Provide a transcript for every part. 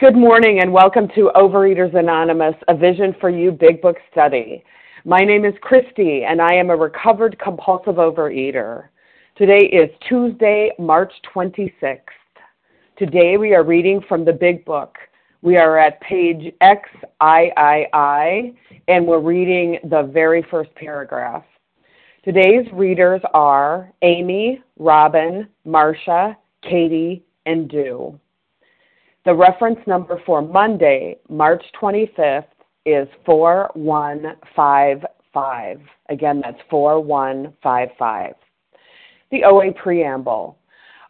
Good morning and welcome to Overeaters Anonymous, a Vision for You Big Book study. My name is Christy and I am a recovered compulsive overeater. Today is Tuesday, March 26th. Today we are reading from the Big Book. We are at page XIII and we're reading the very first paragraph. Today's readers are Amy, Robin, Marcia, Katie, and Dew. The reference number for Monday, March 25th is 4155. Again, that's 4155. The OA Preamble.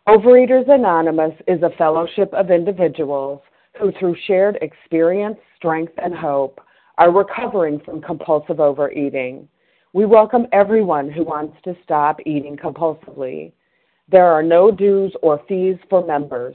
Overeaters Anonymous is a fellowship of individuals who, through shared experience, strength, and hope, are recovering from compulsive overeating. We welcome everyone who wants to stop eating compulsively. There are no dues or fees for members.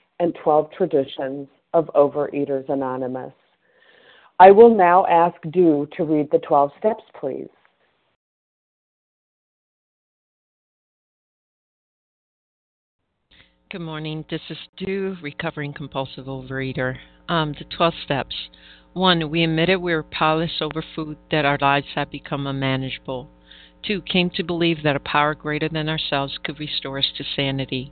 and 12 traditions of Overeaters Anonymous. I will now ask Dew to read the 12 steps, please. Good morning. This is Dew, recovering compulsive overeater. Um, the 12 steps. One, we admitted we were powerless over food, that our lives had become unmanageable. Two, came to believe that a power greater than ourselves could restore us to sanity.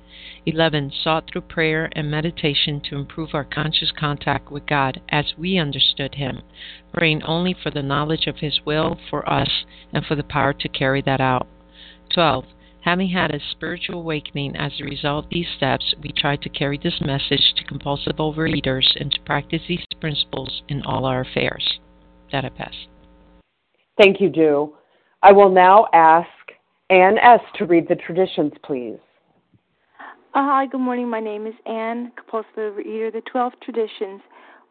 11. Sought through prayer and meditation to improve our conscious contact with God as we understood Him, praying only for the knowledge of His will for us and for the power to carry that out. 12. Having had a spiritual awakening as a result of these steps, we try to carry this message to compulsive overeaters and to practice these principles in all our affairs. That I pass. Thank you, Dew. I will now ask Ann S. to read the traditions, please. Uh, hi, good morning. My name is Anne, compulsive overeater. The 12 traditions.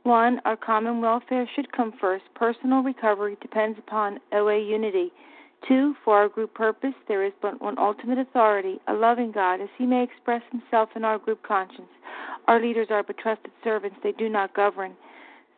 One, our common welfare should come first. Personal recovery depends upon OA unity. Two, for our group purpose, there is but one ultimate authority, a loving God, as he may express himself in our group conscience. Our leaders are but trusted servants, they do not govern.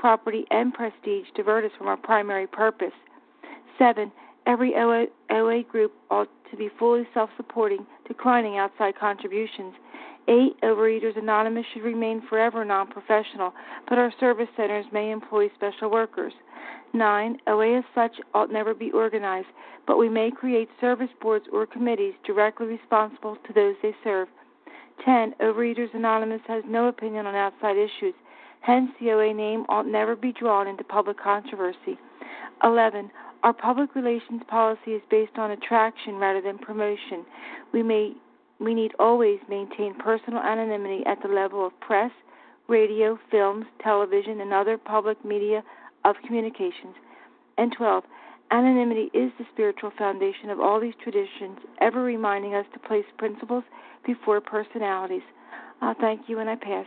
property, and prestige divert us from our primary purpose. Seven, every OA, OA group ought to be fully self supporting, declining outside contributions. Eight, Overeaters Anonymous should remain forever non professional, but our service centers may employ special workers. Nine, OA as such ought never be organized, but we may create service boards or committees directly responsible to those they serve. Ten, Overeaters Anonymous has no opinion on outside issues, hence the OA name ought never be drawn into public controversy. Eleven, Our public relations policy is based on attraction rather than promotion. We may we need always maintain personal anonymity at the level of press, radio, films, television, and other public media of communications. And 12. Anonymity is the spiritual foundation of all these traditions, ever reminding us to place principles before personalities. Uh, thank you, and I pass.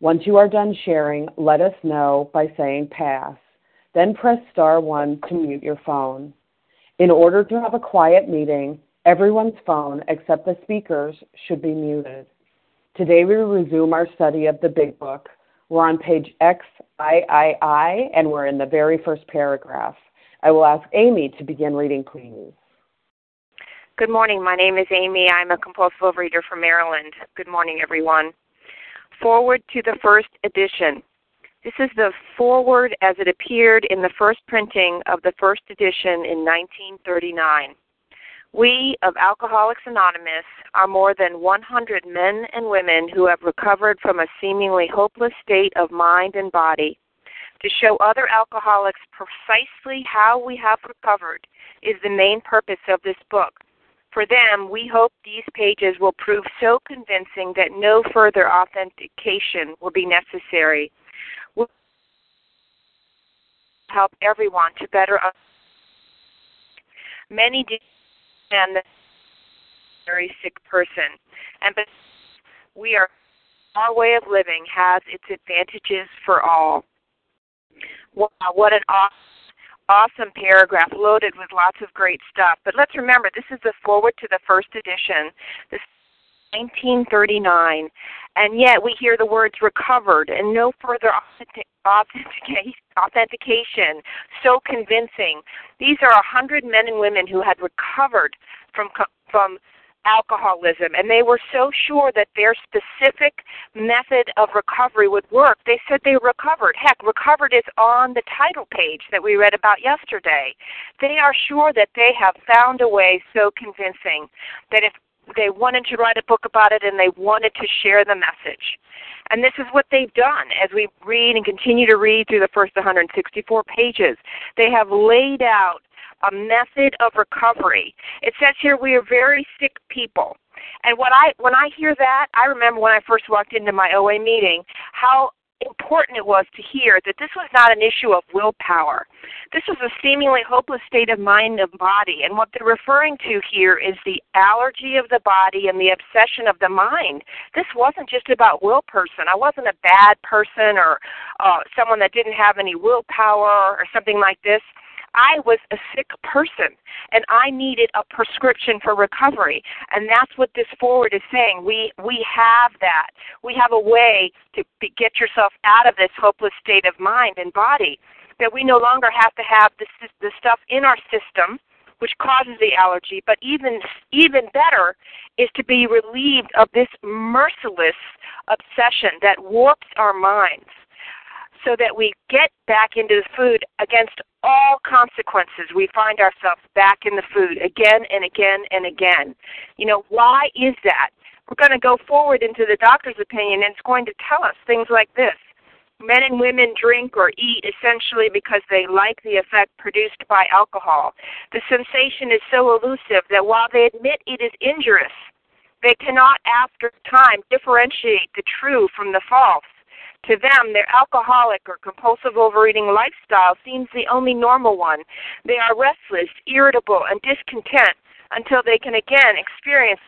Once you are done sharing, let us know by saying pass. Then press star 1 to mute your phone. In order to have a quiet meeting, everyone's phone except the speaker's should be muted. Today we resume our study of the Big Book. We're on page XIII and we're in the very first paragraph. I will ask Amy to begin reading, please. Good morning. My name is Amy. I'm a compulsive overeater from Maryland. Good morning, everyone. Foreword to the first edition. This is the foreword as it appeared in the first printing of the first edition in 1939. We of Alcoholics Anonymous are more than 100 men and women who have recovered from a seemingly hopeless state of mind and body. To show other alcoholics precisely how we have recovered is the main purpose of this book. For them, we hope these pages will prove so convincing that no further authentication will be necessary We'll help everyone to better understand. Many the very sick person, and we are our way of living has its advantages for all. Wow, what an awesome awesome paragraph loaded with lots of great stuff. But let's remember, this is the foreword to the first edition. This 1939, and yet we hear the words recovered and no further authentication. So convincing. These are a hundred men and women who had recovered from from alcoholism and they were so sure that their specific method of recovery would work they said they recovered heck recovered is on the title page that we read about yesterday they are sure that they have found a way so convincing that if they wanted to write a book about it and they wanted to share the message. And this is what they've done as we read and continue to read through the first 164 pages. They have laid out a method of recovery. It says here we are very sick people. And what I when I hear that, I remember when I first walked into my OA meeting how important it was to hear that this was not an issue of willpower. This was a seemingly hopeless state of mind and body. And what they're referring to here is the allergy of the body and the obsession of the mind. This wasn't just about will person. I wasn't a bad person or uh, someone that didn't have any willpower or something like this. I was a sick person and I needed a prescription for recovery. And that's what this foreword is saying. We we have that. We have a way to be, get yourself out of this hopeless state of mind and body. That we no longer have to have the the stuff in our system which causes the allergy, but even even better is to be relieved of this merciless obsession that warps our minds so that we get back into the food against all consequences. We find ourselves back in the food again and again and again. You know, why is that? We're going to go forward into the doctor's opinion, and it's going to tell us things like this. Men and women drink or eat essentially because they like the effect produced by alcohol. The sensation is so elusive that while they admit it is injurious, they cannot, after time, differentiate the true from the false. To them, their alcoholic or compulsive overeating lifestyle seems the only normal one. They are restless, irritable, and discontent until they can again experience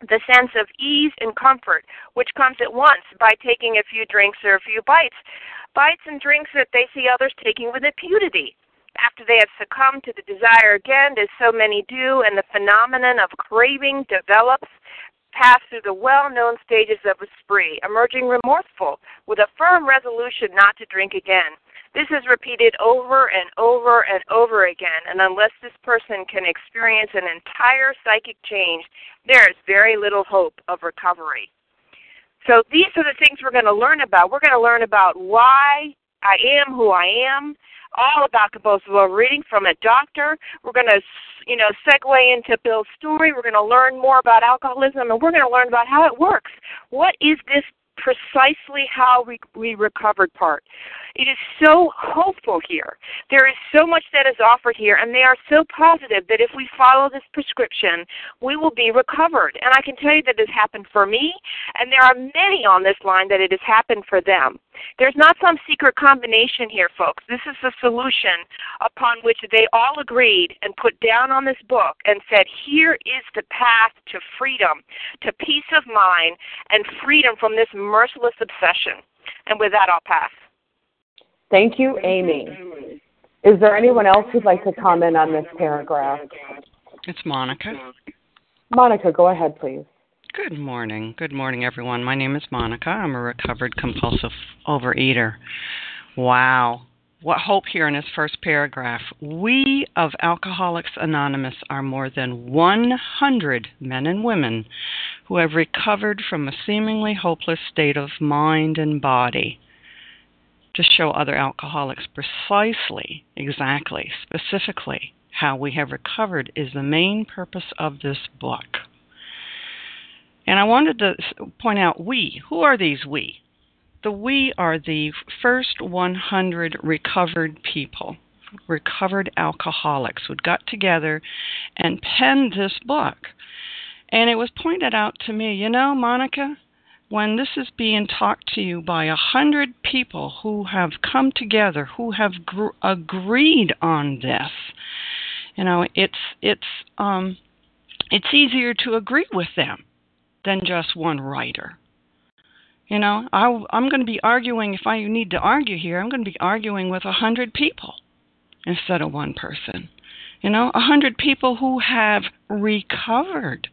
the sense of ease and comfort, which comes at once by taking a few drinks or a few bites. Bites and drinks that they see others taking with impunity. After they have succumbed to the desire again, as so many do, and the phenomenon of craving develops, pass through the well known stages of a spree, emerging remorseful, with a firm resolution not to drink again. This is repeated over and over and over again, and unless this person can experience an entire psychic change, there is very little hope of recovery. So these are the things we're going to learn about. We're going to learn about why I am who I am, all about compulsive reading from a doctor. We're going to, you know, segue into Bill's story. We're going to learn more about alcoholism, and we're going to learn about how it works. What is this precisely how we, we recovered part. It is so hopeful here. There is so much that is offered here, and they are so positive that if we follow this prescription, we will be recovered. And I can tell you that it has happened for me, and there are many on this line that it has happened for them. There's not some secret combination here, folks. This is the solution upon which they all agreed and put down on this book and said, here is the path to freedom, to peace of mind, and freedom from this merciless obsession. And with that, I'll pass. Thank you, Amy. Is there anyone else who'd like to comment on this paragraph? It's Monica. Monica, go ahead, please. Good morning. Good morning, everyone. My name is Monica. I'm a recovered compulsive overeater. Wow. What hope here in this first paragraph. We of Alcoholics Anonymous are more than 100 men and women who have recovered from a seemingly hopeless state of mind and body to show other alcoholics precisely, exactly, specifically how we have recovered is the main purpose of this book. And I wanted to point out we. Who are these we? The we are the first 100 recovered people, recovered alcoholics who got together and penned this book. And it was pointed out to me, you know, Monica, when this is being talked to you by a hundred people who have come together, who have gr- agreed on this, you know, it's it's um, it's easier to agree with them than just one writer. You know, I, I'm going to be arguing if I need to argue here. I'm going to be arguing with a hundred people instead of one person. You know, a hundred people who have recovered,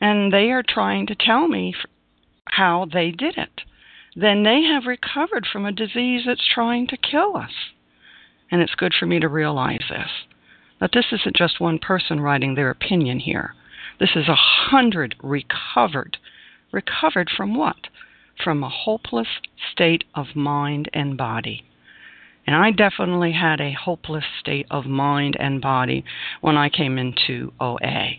and they are trying to tell me how they did it. Then they have recovered from a disease that's trying to kill us. And it's good for me to realize this that this isn't just one person writing their opinion here. This is a hundred recovered. Recovered from what? From a hopeless state of mind and body. And I definitely had a hopeless state of mind and body when I came into OA.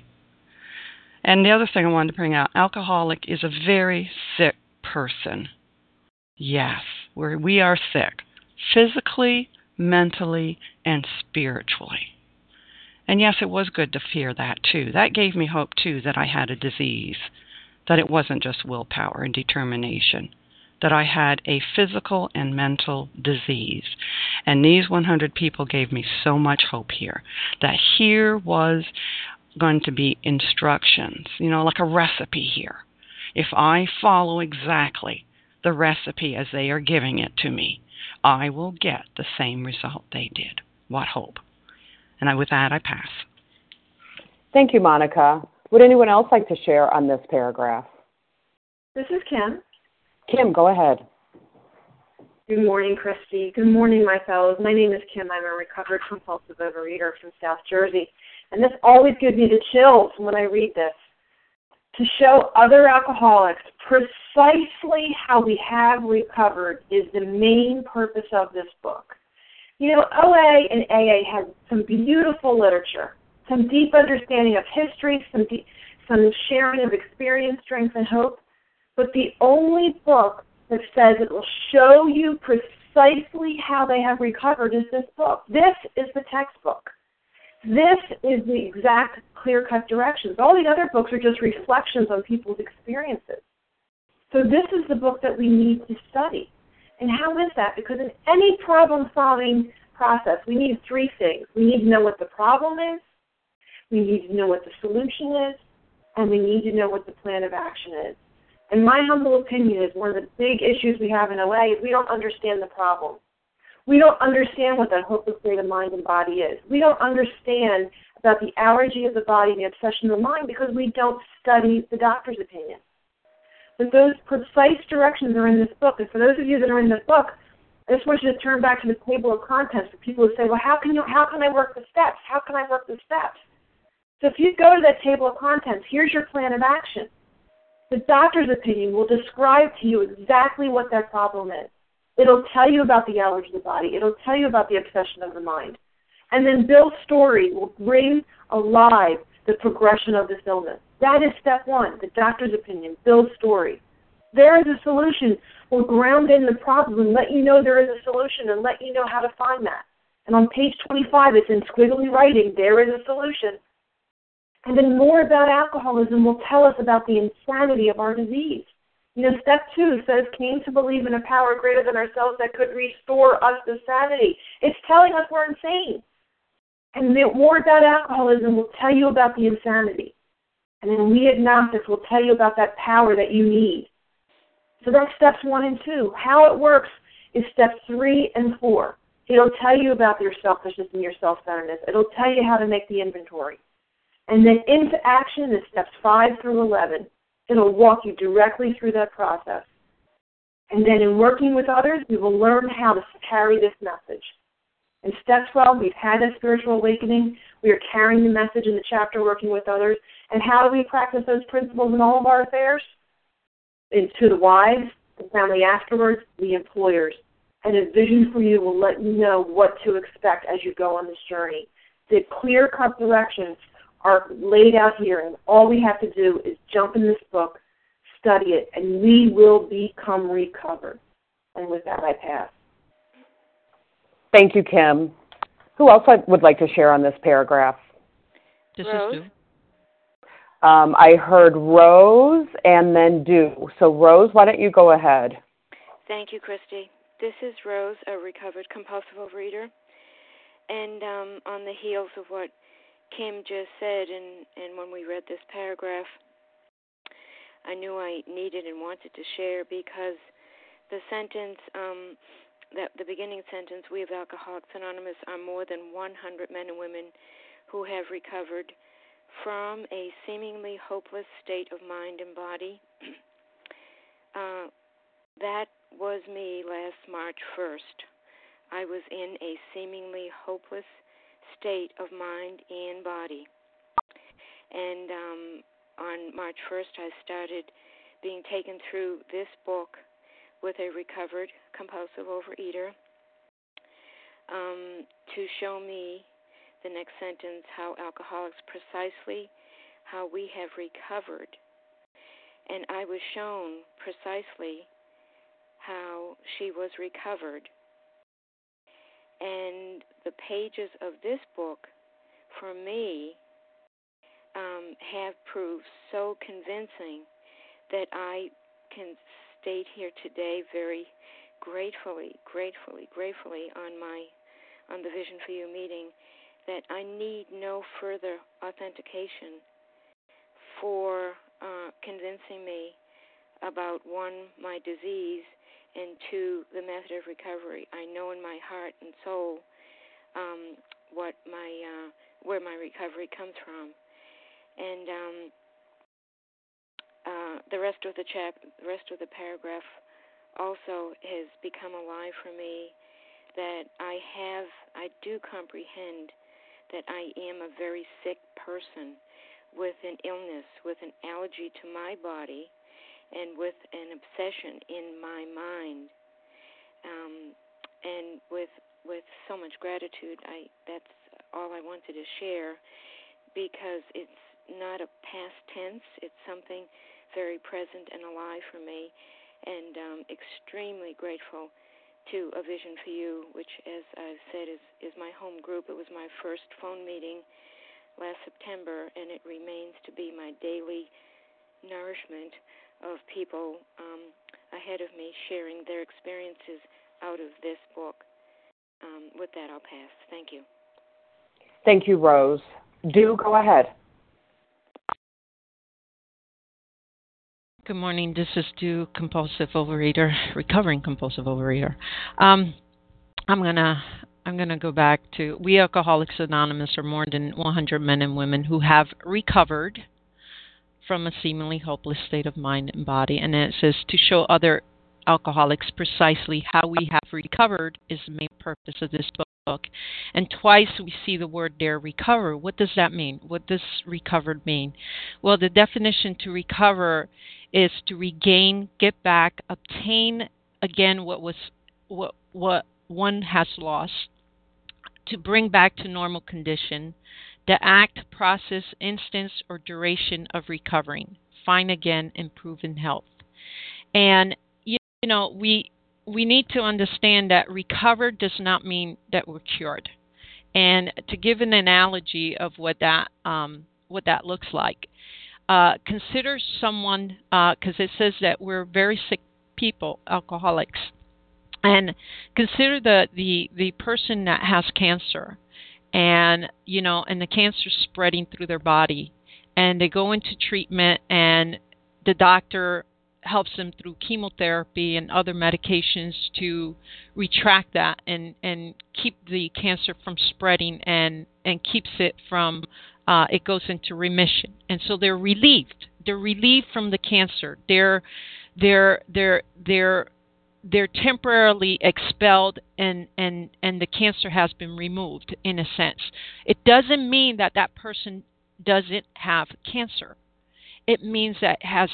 And the other thing I wanted to bring out alcoholic is a very sick person. Yes, we're, we are sick physically, mentally, and spiritually. And yes, it was good to fear that too. That gave me hope too that I had a disease, that it wasn't just willpower and determination, that I had a physical and mental disease. And these 100 people gave me so much hope here that here was going to be instructions, you know, like a recipe here. If I follow exactly the recipe as they are giving it to me, I will get the same result they did. What hope? And I, with that, I pass. Thank you, Monica. Would anyone else like to share on this paragraph? This is Kim. Kim, go ahead. Good morning, Christy. Good morning, my fellows. My name is Kim. I'm a recovered compulsive overeater from South Jersey. And this always gives me the chills when I read this. To show other alcoholics precisely how we have recovered is the main purpose of this book. You know, OA and AA have some beautiful literature, some deep understanding of history, some deep, some sharing of experience, strength, and hope. But the only book that says it will show you precisely how they have recovered is this book. This is the textbook. This is the exact clear cut directions. All the other books are just reflections on people's experiences. So this is the book that we need to study. And how is that? Because in any problem solving process, we need three things. We need to know what the problem is, we need to know what the solution is, and we need to know what the plan of action is. And my humble opinion is one of the big issues we have in OA is we don't understand the problem. We don't understand what that hopeless state of mind and body is. We don't understand about the allergy of the body and the obsession of the mind because we don't study the doctor's opinion. But those precise directions are in this book. And for those of you that are in this book, I just want you to turn back to the table of contents for people who say, well, how can, you, how can I work the steps? How can I work the steps? So if you go to that table of contents, here's your plan of action. The doctor's opinion will describe to you exactly what that problem is. It'll tell you about the allergy of the body. It'll tell you about the obsession of the mind. And then Bill's story will bring alive the progression of this illness. That is step one, the doctor's opinion, Bill's story. There is a solution. We'll ground in the problem and let you know there is a solution and let you know how to find that. And on page 25, it's in squiggly writing, there is a solution. And then more about alcoholism will tell us about the insanity of our disease. You know, step two says came to believe in a power greater than ourselves that could restore us to sanity. It's telling us we're insane. And the more about alcoholism will tell you about the insanity. And then we agnostics will tell you about that power that you need. So that's steps one and two. How it works is steps three and four. It'll tell you about your selfishness and your self centeredness. It'll tell you how to make the inventory. And then into action is steps 5 through 11. It'll walk you directly through that process. And then in working with others, we will learn how to carry this message. In step 12, we've had a spiritual awakening. We are carrying the message in the chapter working with others. And how do we practice those principles in all of our affairs? And to the wives, the family afterwards, the employers. And a vision for you will let you know what to expect as you go on this journey. The clear cut directions are laid out here, and all we have to do is jump in this book, study it, and we will become recovered. And with that, I pass. Thank you, Kim. Who else would like to share on this paragraph? This Rose? Um, I heard Rose and then Do. So, Rose, why don't you go ahead? Thank you, Christy. This is Rose, a recovered compulsive overeater. And um, on the heels of what Kim just said, and, and when we read this paragraph, I knew I needed and wanted to share because the sentence, um, that the beginning sentence, we of Alcoholics Anonymous are more than 100 men and women who have recovered from a seemingly hopeless state of mind and body. uh, that was me last March 1st. I was in a seemingly hopeless state of mind and body. And um, on March 1st, I started being taken through this book with a recovered compulsive overeater um, to show me the next sentence how alcoholics precisely how we have recovered. And I was shown precisely how she was recovered. And the pages of this book, for me, um, have proved so convincing that I can state here today very gratefully, gratefully, gratefully on my on the Vision for You meeting that I need no further authentication for uh, convincing me about one my disease and two the method of recovery. I know in my heart and soul um, what my uh, where my recovery comes from, and um, uh, the rest of the chap the rest of the paragraph also has become alive for me that I have I do comprehend that I am a very sick person with an illness, with an allergy to my body, and with an obsession in my mind. Um, and with with so much gratitude, I that's all I wanted to share because it's not a past tense. It's something very present and alive for me, and um, extremely grateful to A Vision for You, which, as I've said, is is my home group. It was my first phone meeting last September, and it remains to be my daily nourishment of people um, ahead of me sharing their experiences out of this book. Um, with that, I'll pass. Thank you. Thank you, Rose. Do go ahead. Good morning. This is Stu, compulsive overeater, recovering compulsive overeater. Um, I'm gonna I'm gonna go back to We Alcoholics Anonymous are more than 100 men and women who have recovered from a seemingly hopeless state of mind and body, and then it says to show other alcoholics precisely how we have recovered is the main purpose of this book. And twice we see the word there, recover. What does that mean? What does recovered mean? Well, the definition to recover is to regain, get back, obtain again what was what what one has lost, to bring back to normal condition, the act, process, instance, or duration of recovering, find again, improve in health. And you know, we we need to understand that recovered does not mean that we're cured. And to give an analogy of what that um, what that looks like, uh, consider someone because uh, it says that we're very sick people, alcoholics, and consider the the the person that has cancer, and you know, and the cancer spreading through their body, and they go into treatment, and the doctor helps them through chemotherapy and other medications to retract that and and keep the cancer from spreading and and keeps it from uh, it goes into remission, and so they're relieved. They're relieved from the cancer. They're they're they're they're they're temporarily expelled and and and the cancer has been removed in a sense. It doesn't mean that that person doesn't have cancer. It means that it has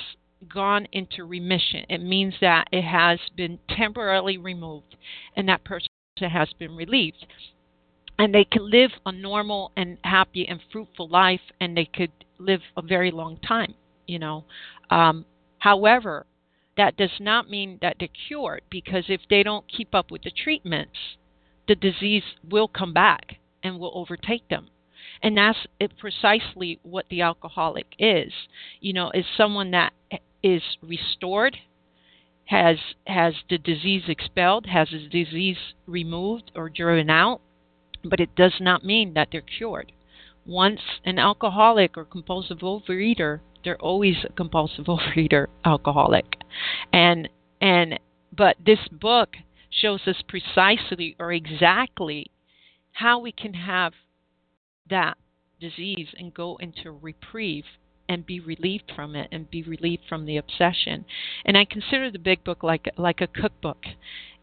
gone into remission. It means that it has been temporarily removed and that person has been relieved and they can live a normal and happy and fruitful life and they could live a very long time you know um, however that does not mean that they're cured because if they don't keep up with the treatments the disease will come back and will overtake them and that's precisely what the alcoholic is you know is someone that is restored has has the disease expelled has the disease removed or driven out but it does not mean that they're cured. Once an alcoholic or compulsive overeater, they're always a compulsive overeater alcoholic. And and but this book shows us precisely or exactly how we can have that disease and go into reprieve and be relieved from it and be relieved from the obsession. And I consider the big book like like a cookbook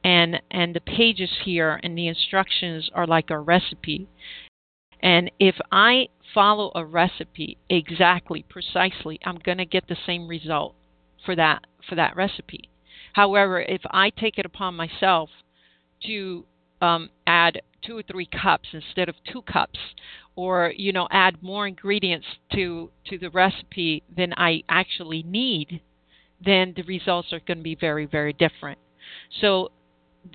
and and the pages here and the instructions are like a recipe and if i follow a recipe exactly precisely i'm going to get the same result for that for that recipe. However if i take it upon myself to um, add two or three cups instead of two cups or you know add more ingredients to to the recipe than i actually need then the results are going to be very very different. So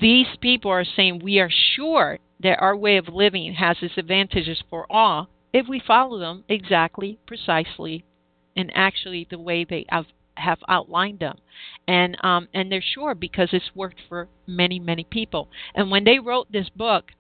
these people are saying we are sure that our way of living has its advantages for all if we follow them exactly, precisely, and actually the way they have, have outlined them. And um, and they're sure because it's worked for many, many people. And when they wrote this book,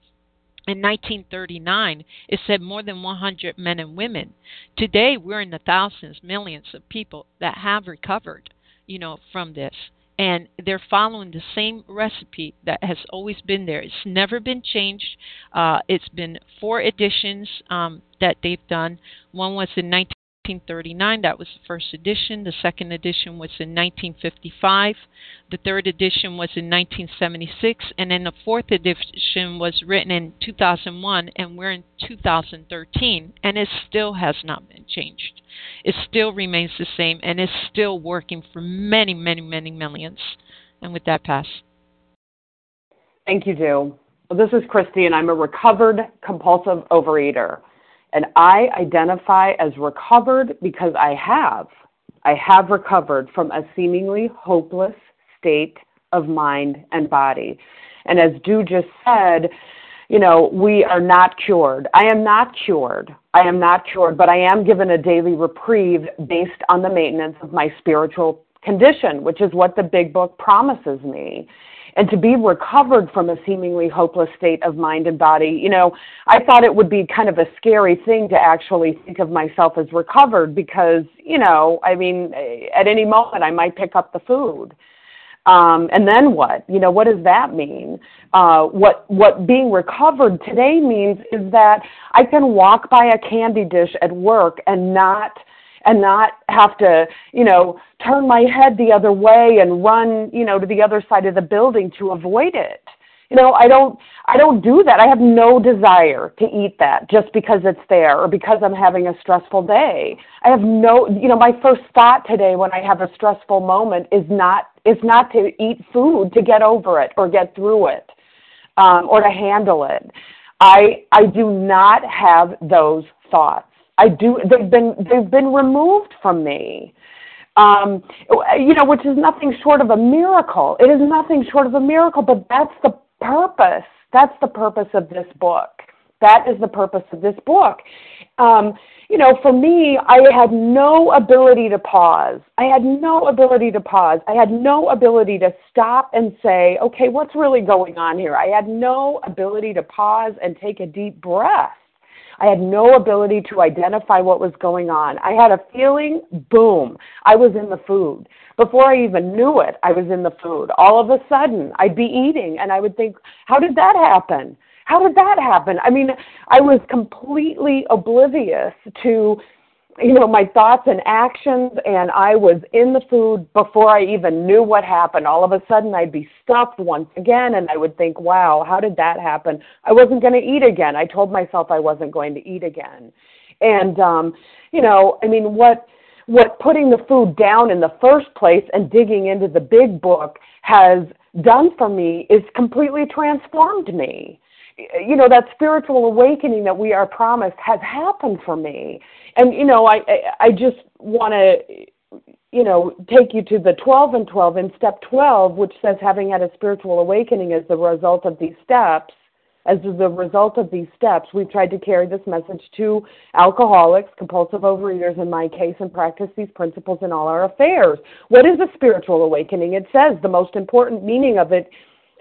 in 1939, it said more than 100 men and women. Today, we're in the thousands, millions of people that have recovered, you know, from this and they're following the same recipe that has always been there. It's never been changed. Uh, it's been four editions um, that they've done. One was in 19. 1939. That was the first edition. The second edition was in 1955. The third edition was in 1976. And then the fourth edition was written in 2001, and we're in 2013. And it still has not been changed. It still remains the same, and it's still working for many, many, many millions. And with that, pass. Thank you, Jill. Well, this is Christy, and I'm a recovered compulsive overeater. And I identify as recovered because I have. I have recovered from a seemingly hopeless state of mind and body. And as Du just said, you know, we are not cured. I am not cured. I am not cured, but I am given a daily reprieve based on the maintenance of my spiritual condition, which is what the big book promises me. And to be recovered from a seemingly hopeless state of mind and body. You know, I thought it would be kind of a scary thing to actually think of myself as recovered because, you know, I mean, at any moment I might pick up the food. Um, and then what? You know, what does that mean? Uh, what what being recovered today means is that I can walk by a candy dish at work and not and not have to, you know, turn my head the other way and run, you know, to the other side of the building to avoid it. You know, I don't I don't do that. I have no desire to eat that just because it's there or because I'm having a stressful day. I have no, you know, my first thought today when I have a stressful moment is not is not to eat food to get over it or get through it um, or to handle it. I I do not have those thoughts. I do. They've been they've been removed from me. Um, you know, which is nothing short of a miracle. It is nothing short of a miracle, but that's the purpose. That's the purpose of this book. That is the purpose of this book. Um, you know, for me, I had no ability to pause. I had no ability to pause. I had no ability to stop and say, okay, what's really going on here? I had no ability to pause and take a deep breath. I had no ability to identify what was going on. I had a feeling, boom, I was in the food. Before I even knew it, I was in the food. All of a sudden, I'd be eating and I would think, how did that happen? How did that happen? I mean, I was completely oblivious to you know my thoughts and actions and i was in the food before i even knew what happened. All of a sudden i'd be stuffed once again and i would think wow how did that happen? I wasn't going to eat again. I told myself i wasn't going to eat again. And um you know i mean what what putting the food down in the first place and digging into the big book has done for me is completely transformed me you know that spiritual awakening that we are promised has happened for me. And you know i i just want to you know take you to the 12 and 12 in step 12 which says having had a spiritual awakening as the result of these steps. As the result of these steps we've tried to carry this message to alcoholics compulsive overeaters in my case and practice these principles in all our affairs. What is a spiritual awakening? It says the most important meaning of it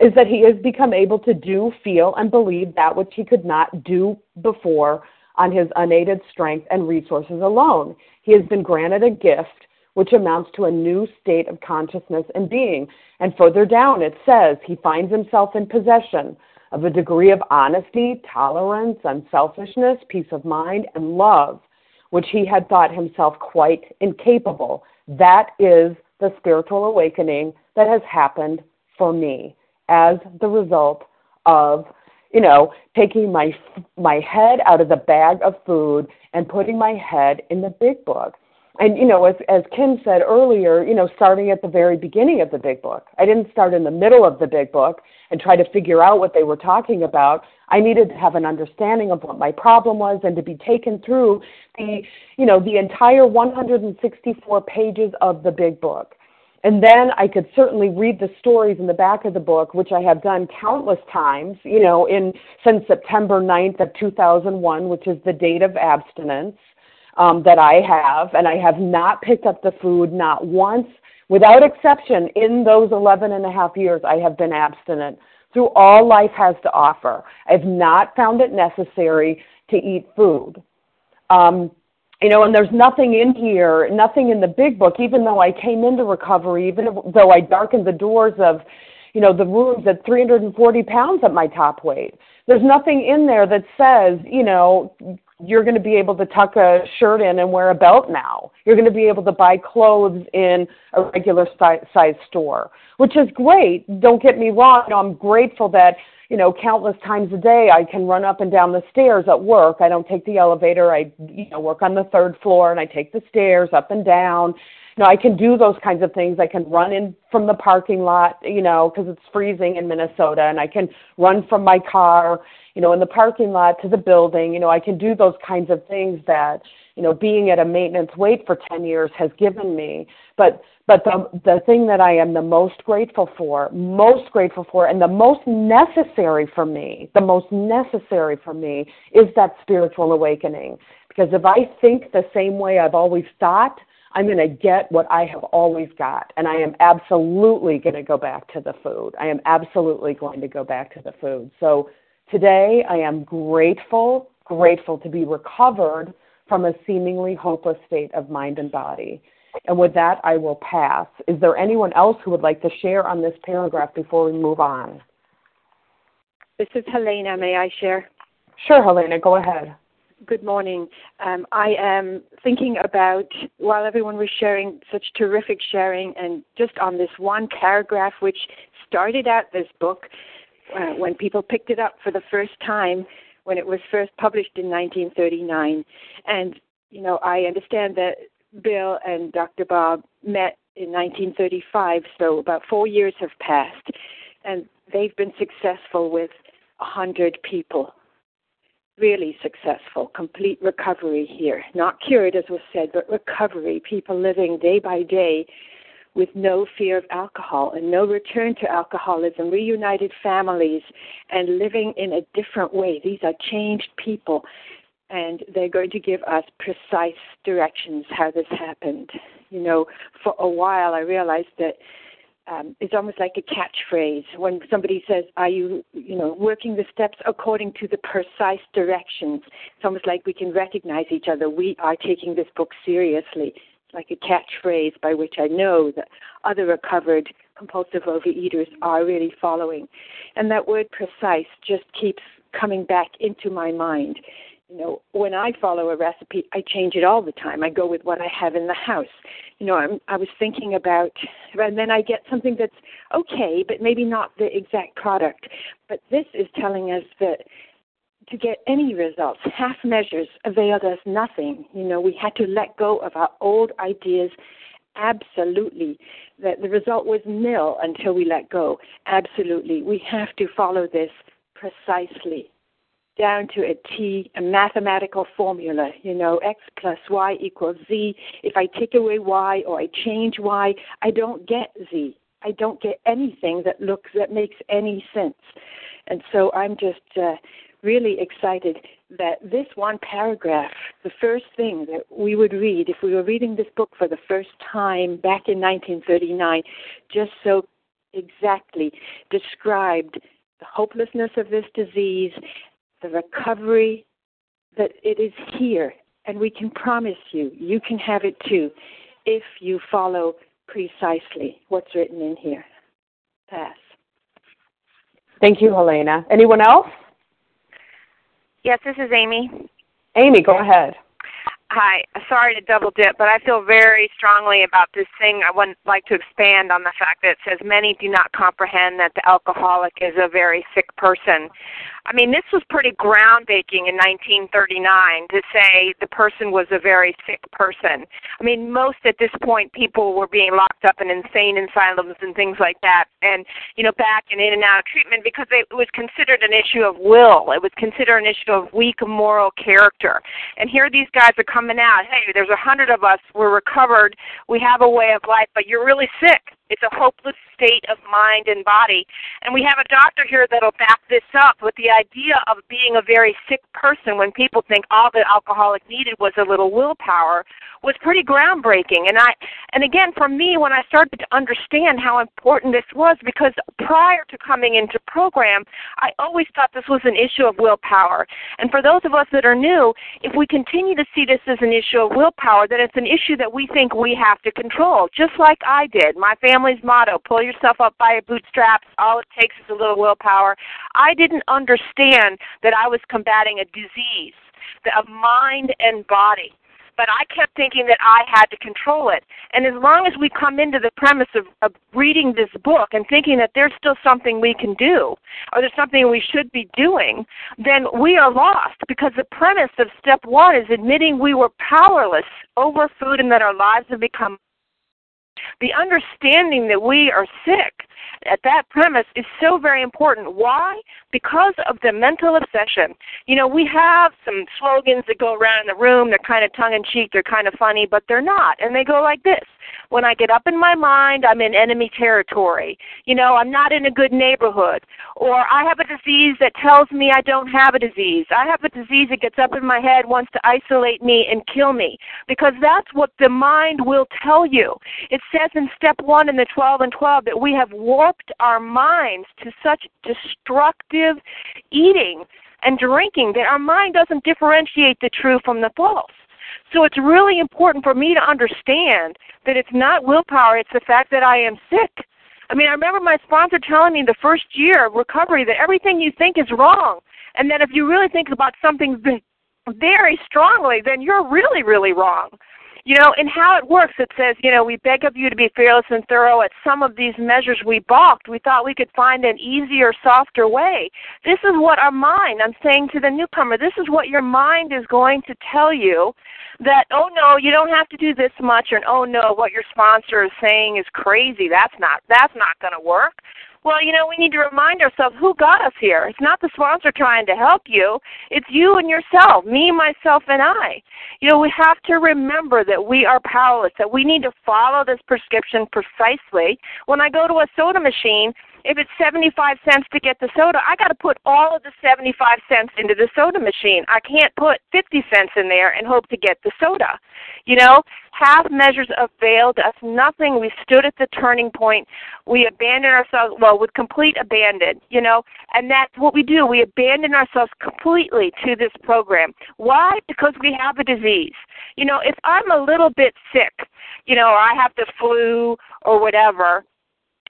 is that he has become able to do, feel, and believe that which he could not do before on his unaided strength and resources alone. He has been granted a gift which amounts to a new state of consciousness and being. And further down it says he finds himself in possession of a degree of honesty, tolerance, unselfishness, peace of mind, and love, which he had thought himself quite incapable. That is the spiritual awakening that has happened for me as the result of you know taking my my head out of the bag of food and putting my head in the big book. And you know as as kim said earlier you know starting at the very beginning of the big book i didn't start in the middle of the big book and try to figure out what they were talking about. I needed to have an understanding of what my problem was and to be taken through the you know the entire 164 pages of the big book and then I could certainly read the stories in the back of the book, which I have done countless times, you know, in since September 9th of 2001, which is the date of abstinence um, that I have, and I have not picked up the food not once, without exception, in those 11 and a half years I have been abstinent through all life has to offer. I've not found it necessary to eat food. Um, you know, and there's nothing in here, nothing in the big book, even though I came into recovery, even though I darkened the doors of, you know, the rooms at 340 pounds at my top weight. There's nothing in there that says, you know, you're going to be able to tuck a shirt in and wear a belt now. You're going to be able to buy clothes in a regular size store, which is great. Don't get me wrong. You know, I'm grateful that you know, countless times a day. I can run up and down the stairs at work. I don't take the elevator. I, you know, work on the third floor and I take the stairs up and down. You know, I can do those kinds of things. I can run in from the parking lot, you know, because it's freezing in Minnesota, and I can run from my car, you know, in the parking lot to the building. You know, I can do those kinds of things that, you know, being at a maintenance weight for 10 years has given me. But but the, the thing that I am the most grateful for, most grateful for, and the most necessary for me, the most necessary for me is that spiritual awakening. Because if I think the same way I've always thought, I'm going to get what I have always got. And I am absolutely going to go back to the food. I am absolutely going to go back to the food. So today I am grateful, grateful to be recovered from a seemingly hopeless state of mind and body. And with that, I will pass. Is there anyone else who would like to share on this paragraph before we move on? This is Helena. May I share? Sure, Helena, go ahead. Good morning. Um, I am thinking about, while everyone was sharing such terrific sharing, and just on this one paragraph, which started out this book uh, when people picked it up for the first time, when it was first published in 1939. And, you know, I understand that Bill and Dr. Bob met in 1935, so about four years have passed. And they've been successful with 100 people really successful, complete recovery here. Not cured, as was said, but recovery. People living day by day with no fear of alcohol and no return to alcoholism, reunited families, and living in a different way. These are changed people, and they're going to give us precise directions how this happened. You know, for a while I realized that um, it's almost like a catchphrase when somebody says, "Are you, you know, working the steps according to the precise directions?" It's almost like we can recognize each other. We are taking this book seriously. It's like a catchphrase by which I know that other recovered compulsive overeaters are really following, and that word "precise" just keeps coming back into my mind you know, when I follow a recipe, I change it all the time. I go with what I have in the house. You know, I'm, I was thinking about, and then I get something that's okay, but maybe not the exact product. But this is telling us that to get any results, half measures availed us nothing. You know, we had to let go of our old ideas absolutely that the result was nil until we let go absolutely we have to follow this precisely down to a T, a mathematical formula, you know, x plus y equals z. If I take away y or I change y, I don't get z. I don't get anything that looks that makes any sense. And so I'm just uh, really excited that this one paragraph, the first thing that we would read if we were reading this book for the first time back in 1939, just so exactly described the hopelessness of this disease the recovery that it is here. And we can promise you, you can have it too if you follow precisely what's written in here. Pass. Thank you, Helena. Anyone else? Yes, this is Amy. Amy, go ahead. Hi. Sorry to double dip, but I feel very strongly about this thing. I would like to expand on the fact that it says many do not comprehend that the alcoholic is a very sick person. I mean, this was pretty groundbreaking in 1939 to say the person was a very sick person. I mean, most at this point people were being locked up in insane asylums and things like that, and you know, back and in and out of treatment because it was considered an issue of will. It was considered an issue of weak moral character. And here these guys are coming out. Hey, there's a hundred of us. We're recovered. We have a way of life, but you're really sick. It's a hopeless state of mind and body. And we have a doctor here that'll back this up with the idea of being a very sick person when people think all the alcoholic needed was a little willpower was pretty groundbreaking. And I and again for me when I started to understand how important this was because prior to coming into program, I always thought this was an issue of willpower. And for those of us that are new, if we continue to see this as an issue of willpower, then it's an issue that we think we have to control, just like I did. My family's motto, pull yourself up by your bootstraps, all it takes is a little willpower. I didn't understand that I was combating a disease of mind and body but I kept thinking that I had to control it. And as long as we come into the premise of, of reading this book and thinking that there's still something we can do, or there's something we should be doing, then we are lost because the premise of step one is admitting we were powerless over food and that our lives have become the understanding that we are sick at that premise is so very important. Why? Because of the mental obsession. You know, we have some slogans that go around in the room. They're kind of tongue in cheek. They're kind of funny, but they're not. And they go like this when I get up in my mind, I'm in enemy territory. You know, I'm not in a good neighborhood. Or I have a disease that tells me I don't have a disease. I have a disease that gets up in my head, wants to isolate me and kill me. Because that's what the mind will tell you. It says in step one in the 12 and 12 that we have warped our minds to such destructive eating and drinking that our mind doesn't differentiate the true from the false. So it's really important for me to understand that it's not willpower, it's the fact that I am sick. I mean, I remember my sponsor telling me the first year of recovery that everything you think is wrong. And that if you really think about something very strongly, then you're really, really wrong. You know, and how it works, it says, you know, we beg of you to be fearless and thorough. At some of these measures we balked. We thought we could find an easier, softer way. This is what our mind, I'm saying to the newcomer, this is what your mind is going to tell you that, oh no, you don't have to do this much, or oh no, what your sponsor is saying is crazy. That's not, that's not going to work. Well, you know, we need to remind ourselves who got us here. It's not the sponsor trying to help you. It's you and yourself, me, myself, and I. You know, we have to remember that we are powerless, that we need to follow this prescription precisely. When I go to a soda machine, if it's 75 cents to get the soda, I got to put all of the 75 cents into the soda machine. I can't put 50 cents in there and hope to get the soda. You know, half measures availed us nothing. We stood at the turning point. We abandoned ourselves, well, with complete abandon, you know, and that's what we do. We abandon ourselves completely to this program. Why? Because we have a disease. You know, if I'm a little bit sick, you know, or I have the flu or whatever,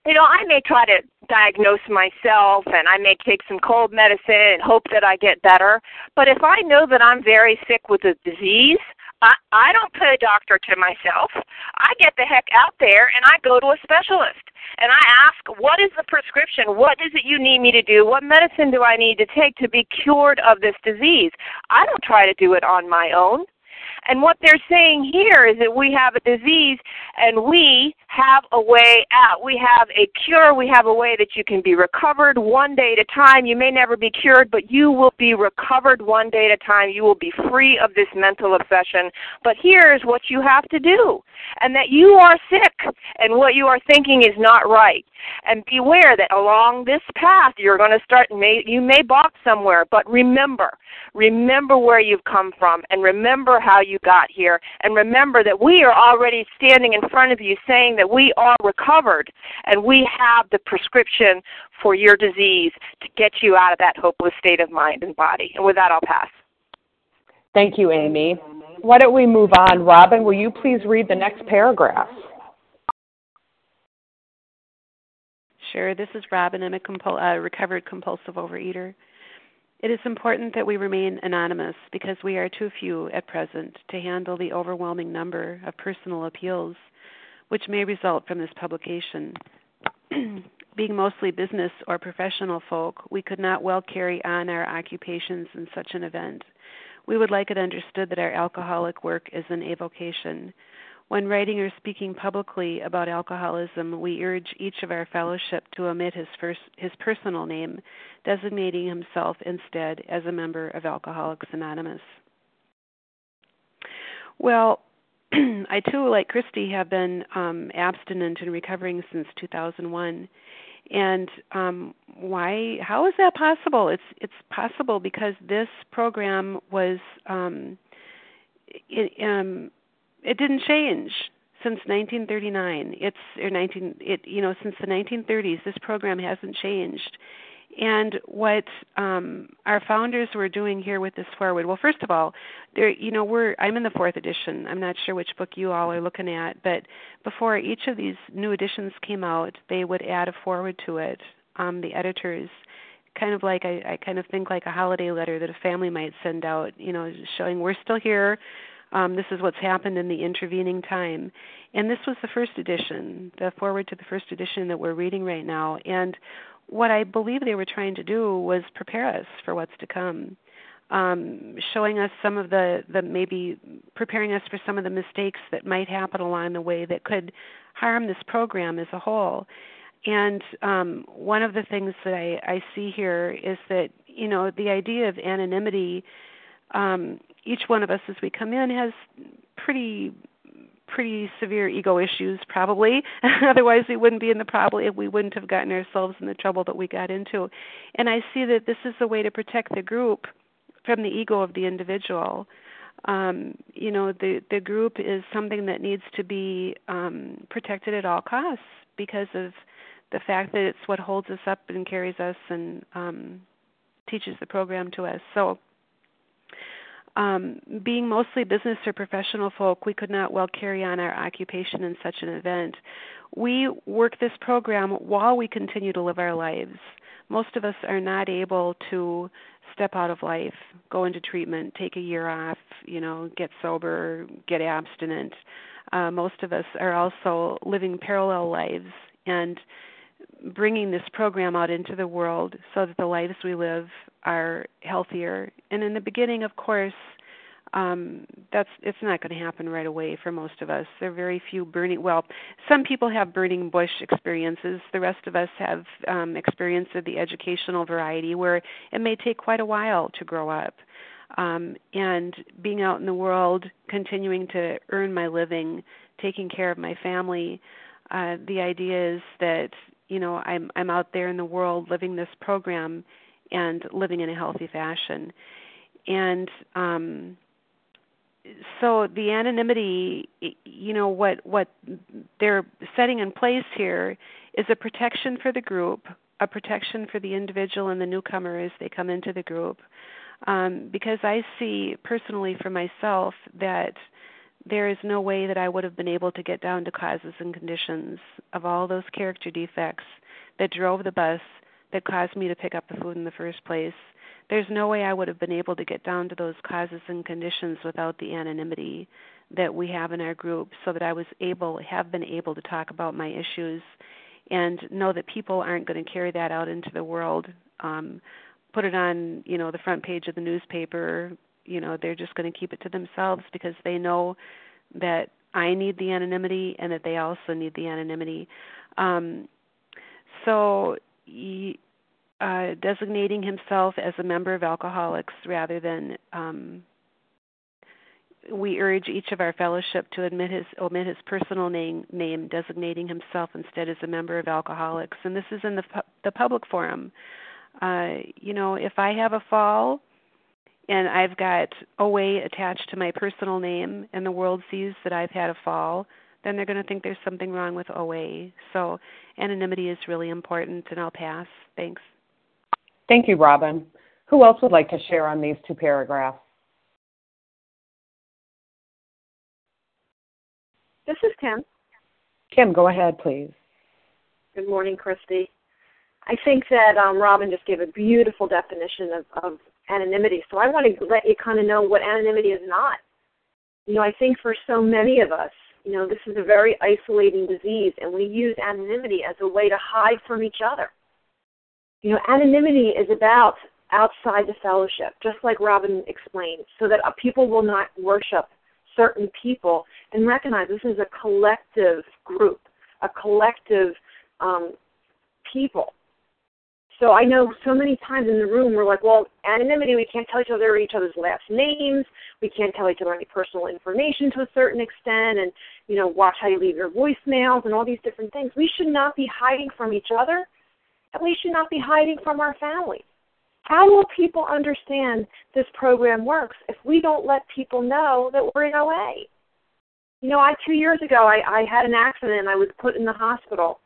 you know, I may try to diagnose myself and I may take some cold medicine and hope that I get better. But if I know that I'm very sick with a disease, I, I don't put a doctor to myself. I get the heck out there and I go to a specialist and I ask, what is the prescription? What is it you need me to do? What medicine do I need to take to be cured of this disease? I don't try to do it on my own. And what they're saying here is that we have a disease and we have a way out. We have a cure. We have a way that you can be recovered one day at a time. You may never be cured, but you will be recovered one day at a time. You will be free of this mental obsession. But here's what you have to do. And that you are sick and what you are thinking is not right. And beware that along this path you're going to start, may, you may balk somewhere, but remember, remember where you've come from and remember how you got here. And remember that we are already standing in front of you saying that we are recovered and we have the prescription for your disease to get you out of that hopeless state of mind and body. And with that, I'll pass. Thank you, Amy. Why don't we move on? Robin, will you please read the next paragraph? Sure. This is Robin. I'm a compul- uh, recovered compulsive overeater. It is important that we remain anonymous because we are too few at present to handle the overwhelming number of personal appeals which may result from this publication. Being mostly business or professional folk, we could not well carry on our occupations in such an event. We would like it understood that our alcoholic work is an avocation. When writing or speaking publicly about alcoholism, we urge each of our fellowship to omit his first his personal name, designating himself instead as a member of Alcoholics Anonymous. Well, I too, like Christy, have been um, abstinent and recovering since 2001. And um, why? How is that possible? It's it's possible because this program was um, it, um, it didn't change since 1939. It's or 19 it you know since the 1930s. This program hasn't changed. And what um, our founders were doing here with this foreword, well, first of all, there, you know, we're I'm in the fourth edition. I'm not sure which book you all are looking at, but before each of these new editions came out, they would add a foreword to it. Um, the editors, kind of like I, I kind of think like a holiday letter that a family might send out, you know, showing we're still here, um, this is what's happened in the intervening time. And this was the first edition, the foreword to the first edition that we're reading right now. And what I believe they were trying to do was prepare us for what's to come. Um, showing us some of the, the maybe preparing us for some of the mistakes that might happen along the way that could harm this program as a whole. and um, one of the things that I, I see here is that you know the idea of anonymity. Um, each one of us, as we come in, has pretty pretty severe ego issues, probably. Otherwise, we wouldn't be in the problem. We wouldn't have gotten ourselves in the trouble that we got into. And I see that this is a way to protect the group from the ego of the individual. Um, you know, the the group is something that needs to be um, protected at all costs because of the fact that it's what holds us up and carries us and um, teaches the program to us. So, um, being mostly business or professional folk, we could not well carry on our occupation in such an event. We work this program while we continue to live our lives. Most of us are not able to step out of life, go into treatment, take a year off, you know, get sober, get abstinent. Uh, most of us are also living parallel lives and bringing this program out into the world so that the lives we live are healthier. And in the beginning, of course, um, that's it's not going to happen right away for most of us. There are very few burning. Well, some people have burning bush experiences. The rest of us have um, experience of the educational variety, where it may take quite a while to grow up. Um, and being out in the world, continuing to earn my living, taking care of my family. Uh, the idea is that you know I'm I'm out there in the world living this program and living in a healthy fashion. And um, so the anonymity, you know, what what they're setting in place here is a protection for the group, a protection for the individual and the newcomer as they come into the group. Um, because I see personally for myself that there is no way that I would have been able to get down to causes and conditions of all those character defects that drove the bus that caused me to pick up the food in the first place. There's no way I would have been able to get down to those causes and conditions without the anonymity that we have in our group so that I was able have been able to talk about my issues and know that people aren't going to carry that out into the world um put it on you know the front page of the newspaper you know they're just going to keep it to themselves because they know that I need the anonymity and that they also need the anonymity um so uh, designating himself as a member of Alcoholics rather than um, we urge each of our fellowship to admit his omit his personal name name designating himself instead as a member of alcoholics. And this is in the pu- the public forum. Uh you know if i have a fall and i've got oa attached to my personal name and the world sees that i've had a fall then they're going to think there's something wrong with OA. So anonymity is really important, and I'll pass. Thanks. Thank you, Robin. Who else would like to share on these two paragraphs? This is Kim. Kim, go ahead, please. Good morning, Christy. I think that um, Robin just gave a beautiful definition of, of anonymity. So I want to let you kind of know what anonymity is not. You know, I think for so many of us, you know, this is a very isolating disease, and we use anonymity as a way to hide from each other. You know, anonymity is about outside the fellowship, just like Robin explained, so that people will not worship certain people and recognize this is a collective group, a collective um, people. So I know so many times in the room we're like, well, anonymity, we can't tell each other each other's last names, we can't tell each other any personal information to a certain extent, and you know, watch how you leave your voicemails and all these different things. We should not be hiding from each other, and we should not be hiding from our families. How will people understand this program works if we don't let people know that we're in OA? You know, I two years ago I, I had an accident and I was put in the hospital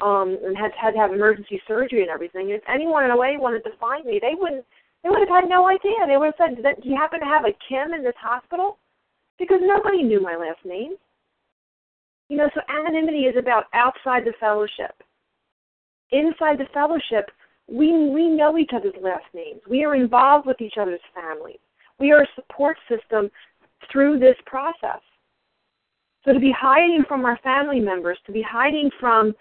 um, and had had to have emergency surgery and everything. If anyone in OA wanted to find me, they wouldn't. They would have had no idea. They would have said, "Do you happen to have a Kim in this hospital?" Because nobody knew my last name. You know, so anonymity is about outside the fellowship. Inside the fellowship, we we know each other's last names. We are involved with each other's families. We are a support system through this process. So to be hiding from our family members, to be hiding from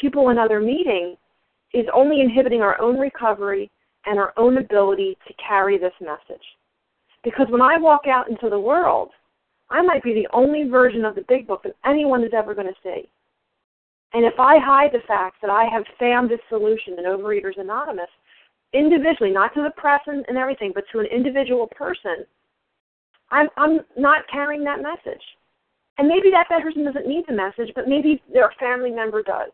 people in other meetings is only inhibiting our own recovery and our own ability to carry this message. Because when I walk out into the world, I might be the only version of the big book that anyone is ever going to see. And if I hide the fact that I have found this solution in Overeaters Anonymous, individually, not to the press and, and everything, but to an individual person, I'm I'm not carrying that message. And maybe that person doesn't need the message, but maybe their family member does.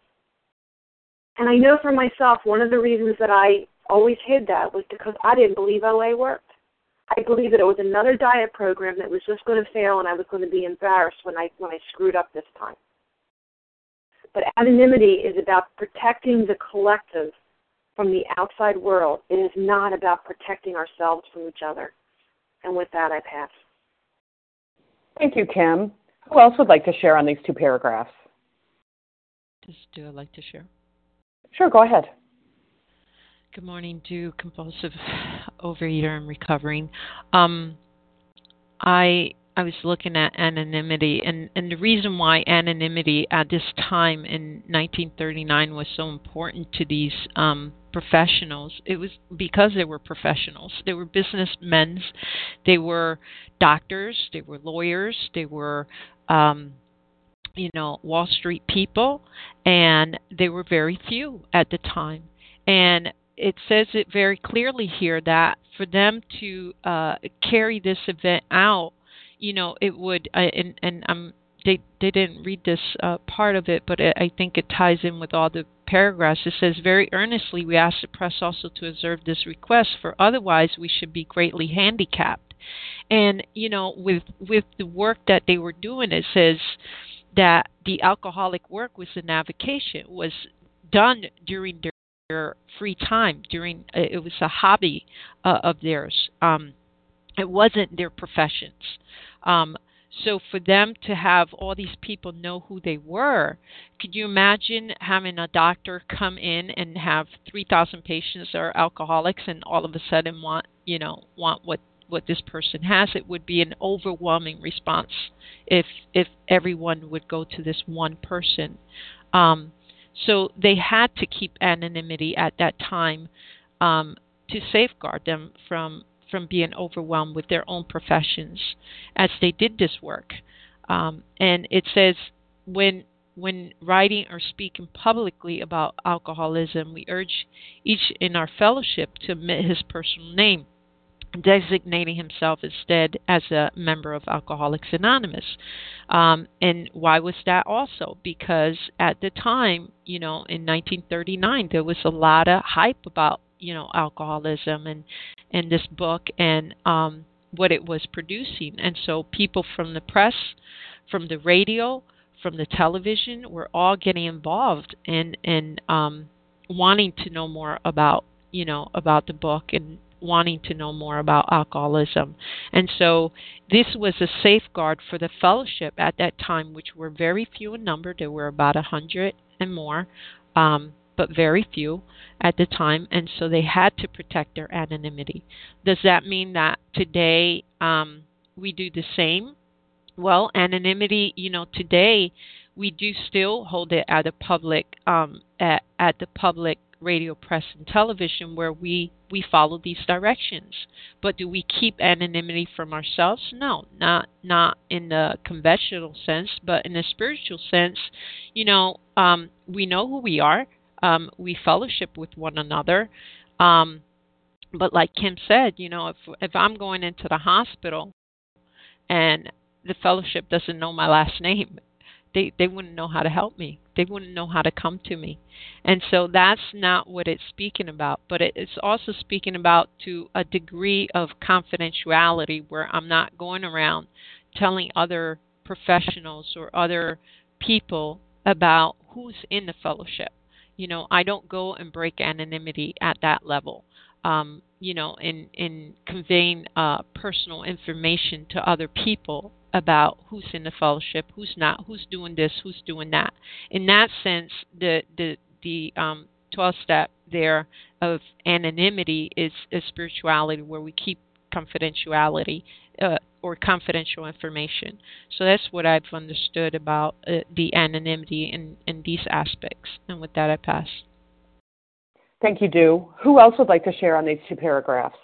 And I know for myself, one of the reasons that I always hid that was because I didn't believe OA worked. I believed that it was another diet program that was just going to fail, and I was going to be embarrassed when I when I screwed up this time. But anonymity is about protecting the collective from the outside world. It is not about protecting ourselves from each other. And with that, I pass. Thank you, Kim. Who else would like to share on these two paragraphs? Does do I like to share? Sure, go ahead. Good morning to compulsive overeater and recovering. Um, I I was looking at anonymity, and, and the reason why anonymity at this time in 1939 was so important to these um, professionals, it was because they were professionals. They were businessmen, they were doctors, they were lawyers, they were, um, you know, Wall Street people, and they were very few at the time. And it says it very clearly here that for them to uh, carry this event out you know, it would, uh, and and um, they they didn't read this uh, part of it, but it, I think it ties in with all the paragraphs. It says very earnestly we ask the press also to observe this request, for otherwise we should be greatly handicapped. And you know, with with the work that they were doing, it says that the alcoholic work was the navigation was done during their, their free time. During uh, it was a hobby uh, of theirs. Um, it wasn't their professions. Um, so for them to have all these people know who they were, could you imagine having a doctor come in and have 3,000 patients that are alcoholics and all of a sudden want, you know, want what what this person has? It would be an overwhelming response if if everyone would go to this one person. Um, so they had to keep anonymity at that time um, to safeguard them from from being overwhelmed with their own professions as they did this work. Um, and it says when when writing or speaking publicly about alcoholism, we urge each in our fellowship to omit his personal name, designating himself instead as a member of Alcoholics Anonymous. Um, and why was that also? Because at the time, you know, in 1939, there was a lot of hype about you know alcoholism and and this book and um, what it was producing. And so people from the press, from the radio, from the television were all getting involved and and um, wanting to know more about you know about the book and wanting to know more about alcoholism. And so this was a safeguard for the fellowship at that time, which were very few in number. There were about a hundred and more. Um, but very few at the time, and so they had to protect their anonymity. Does that mean that today um, we do the same? Well, anonymity, you know, today we do still hold it at a public um, at, at the public radio, press, and television where we we follow these directions. But do we keep anonymity from ourselves? No, not not in the conventional sense, but in the spiritual sense. You know, um, we know who we are. Um, we fellowship with one another. Um, but like Kim said, you know, if if I'm going into the hospital and the fellowship doesn't know my last name, they they wouldn't know how to help me. They wouldn't know how to come to me. And so that's not what it's speaking about, but it's also speaking about to a degree of confidentiality where I'm not going around telling other professionals or other people about who's in the fellowship you know i don't go and break anonymity at that level um, you know in in conveying uh, personal information to other people about who's in the fellowship who's not who's doing this who's doing that in that sense the the the um, 12 step there of anonymity is a spirituality where we keep confidentiality uh, or confidential information. So that's what I've understood about uh, the anonymity in, in these aspects. And with that, I pass. Thank you, Do. Who else would like to share on these two paragraphs?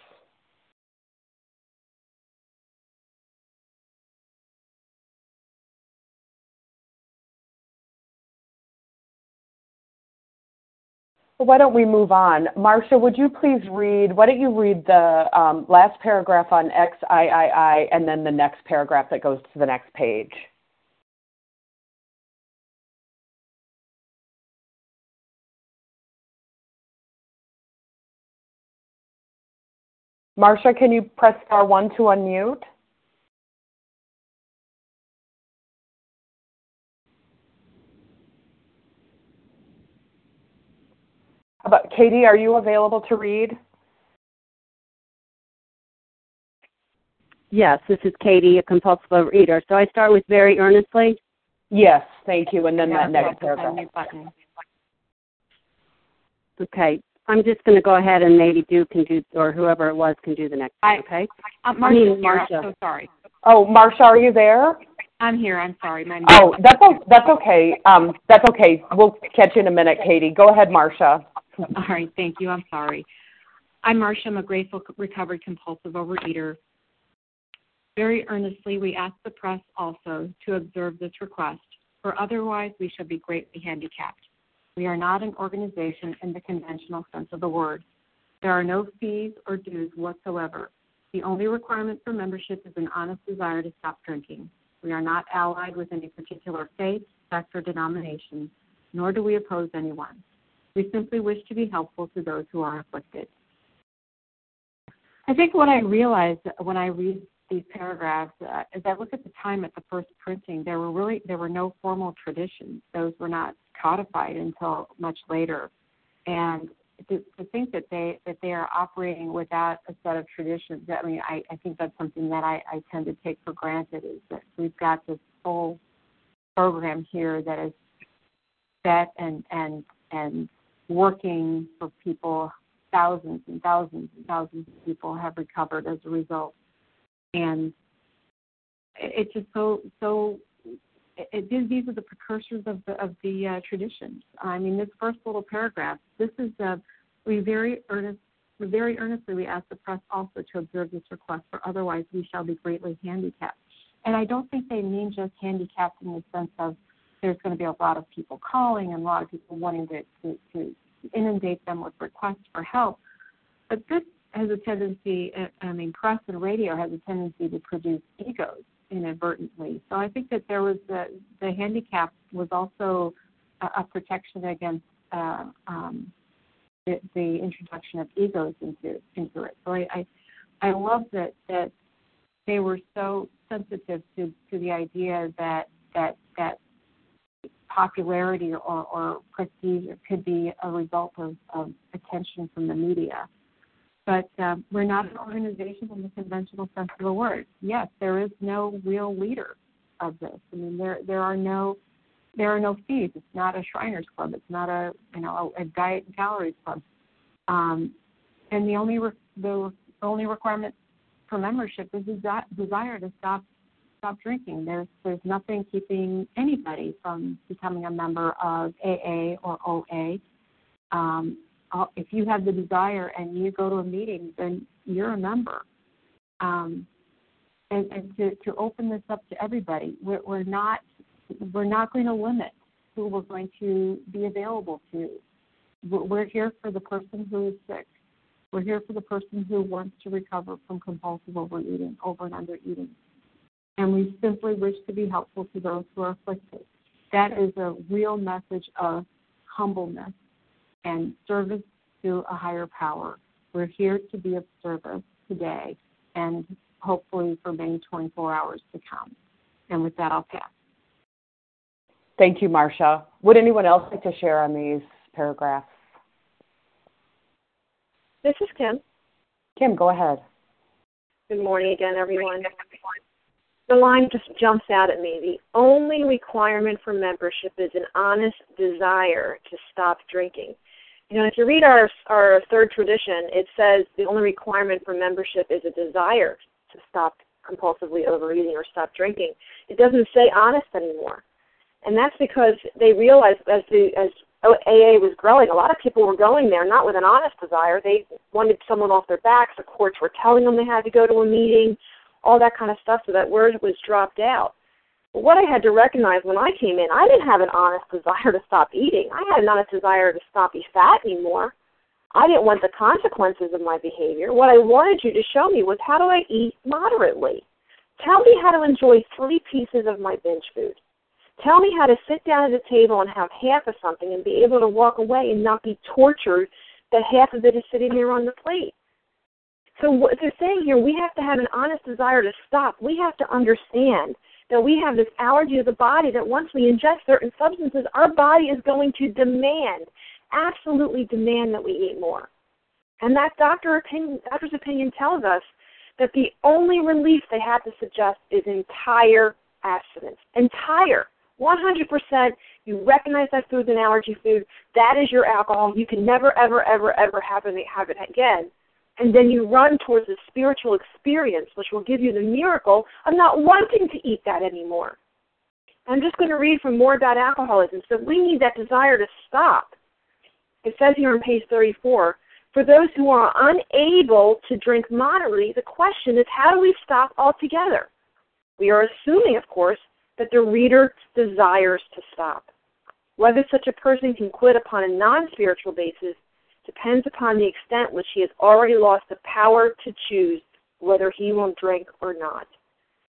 Why don't we move on? Marcia, would you please read, why don't you read the um, last paragraph on XIII and then the next paragraph that goes to the next page? Marcia, can you press star one to unmute? About Katie, are you available to read? Yes, this is Katie, a compulsive overeater. So I start with very earnestly? Yes, thank you. And then that next paragraph. Okay. I'm just going to go ahead and maybe do can do, or whoever it was can do the next one, okay? Uh, Marcia, I mean, Marcia. I'm so sorry. Oh, Marcia, are you there? I'm here. I'm sorry. My Oh, that's o- that's okay. Um, that's okay. We'll catch you in a minute, Katie. Go ahead, Marcia. All right. Thank you. I'm sorry. I'm Marcia. I'm a grateful, recovered compulsive overeater. Very earnestly, we ask the press also to observe this request, for otherwise we shall be greatly handicapped. We are not an organization in the conventional sense of the word. There are no fees or dues whatsoever. The only requirement for membership is an honest desire to stop drinking. We are not allied with any particular faith, sect, or denomination, nor do we oppose anyone. We simply wish to be helpful to those who are afflicted. I think what I realized when I read these paragraphs, uh, as I look at the time at the first printing, there were really there were no formal traditions. Those were not codified until much later, and to, to think that they that they are operating without a set of traditions. I mean, I, I think that's something that I, I tend to take for granted is that we've got this whole program here that is set and and and working for people. Thousands and thousands and thousands of people have recovered as a result and it's just so so it, it, these are the precursors of the of the uh, traditions. I mean, this first little paragraph. This is uh, we very earnest. Very earnestly we ask the press also to observe this request, for otherwise we shall be greatly handicapped. And I don't think they mean just handicapped in the sense of there's going to be a lot of people calling and a lot of people wanting to, to, to inundate them with requests for help. But this has a tendency, uh, I mean, press and radio has a tendency to produce egos inadvertently. So I think that there was a, the handicap was also a, a protection against uh, um, the, the introduction of egos into into it. So I I, I love that that they were so sensitive to to the idea that that that popularity or, or prestige could be a result of, of attention from the media but um, we're not an organization in the conventional sense of the word. Yes, there is no real leader of this. I mean, there there are no there are no fees. It's not a Shriners Club. It's not a you know a, a diet and calories club. Um, and the only re- the only requirement for membership is a desire to stop stop drinking. There's there's nothing keeping anybody from becoming a member of AA or OA. Um, if you have the desire and you go to a meeting, then you're a member. Um, and, and to, to open this up to everybody, we're, we're not we're not going to limit who we're going to be available to. We're here for the person who is sick. We're here for the person who wants to recover from compulsive overeating, over and under eating. And we simply wish to be helpful to those who are afflicted. That is a real message of humbleness and service to a higher power. We're here to be of service today and hopefully for many 24 hours to come. And with that, I'll pass. Thank you, Marcia. Would anyone else like to share on these paragraphs? This is Kim. Kim, go ahead. Good morning again, everyone. The line just jumps out at me. The only requirement for membership is an honest desire to stop drinking. You know, if you read our our third tradition, it says the only requirement for membership is a desire to stop compulsively overeating or stop drinking. It doesn't say honest anymore, and that's because they realized as the as AA was growing, a lot of people were going there not with an honest desire. They wanted someone off their backs. The courts were telling them they had to go to a meeting, all that kind of stuff. So that word was dropped out. But what I had to recognize when I came in, I didn't have an honest desire to stop eating. I had an honest desire to stop be fat anymore. I didn't want the consequences of my behavior. What I wanted you to show me was how do I eat moderately? Tell me how to enjoy three pieces of my binge food. Tell me how to sit down at a table and have half of something and be able to walk away and not be tortured that half of it is sitting there on the plate. So what they're saying here, we have to have an honest desire to stop. We have to understand that we have this allergy of the body that once we ingest certain substances, our body is going to demand, absolutely demand that we eat more. And that doctor opinion, doctor's opinion tells us that the only relief they have to suggest is entire abstinence. Entire. 100%. You recognize that food's an allergy food. That is your alcohol. You can never, ever, ever, ever have it, have it again. And then you run towards a spiritual experience, which will give you the miracle of not wanting to eat that anymore. I'm just going to read from more about alcoholism. So we need that desire to stop. It says here on page 34 for those who are unable to drink moderately, the question is how do we stop altogether? We are assuming, of course, that the reader desires to stop. Whether such a person can quit upon a non spiritual basis depends upon the extent which he has already lost the power to choose whether he will drink or not.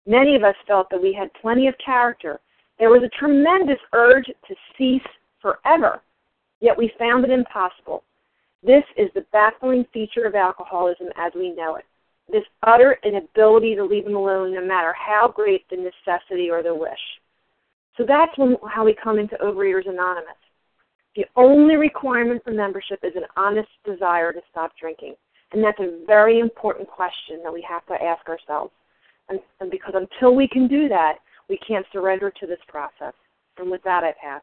Many of us felt that we had plenty of character. There was a tremendous urge to cease forever, yet we found it impossible. This is the baffling feature of alcoholism as we know it this utter inability to leave them alone no matter how great the necessity or the wish. So that's when, how we come into Overeaters Anonymous. The only requirement for membership is an honest desire to stop drinking. And that's a very important question that we have to ask ourselves. And, and because until we can do that, we can't surrender to this process. And with that, I pass.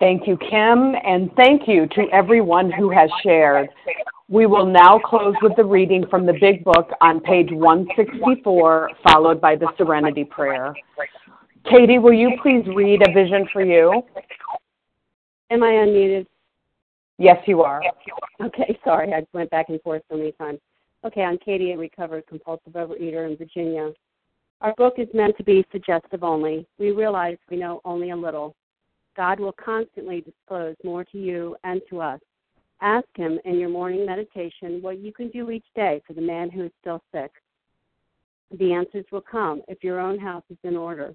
Thank you, Kim, and thank you to everyone who has shared. We will now close with the reading from the Big Book on page 164, followed by the Serenity Prayer. Katie, will you please read A Vision for You? Am I unmuted? Yes, you are. Okay, sorry, I went back and forth so many times. Okay, I'm Katie, a recovered compulsive overeater in Virginia. Our book is meant to be suggestive only. We realize we know only a little. God will constantly disclose more to you and to us. Ask Him in your morning meditation what you can do each day for the man who is still sick. The answers will come if your own house is in order.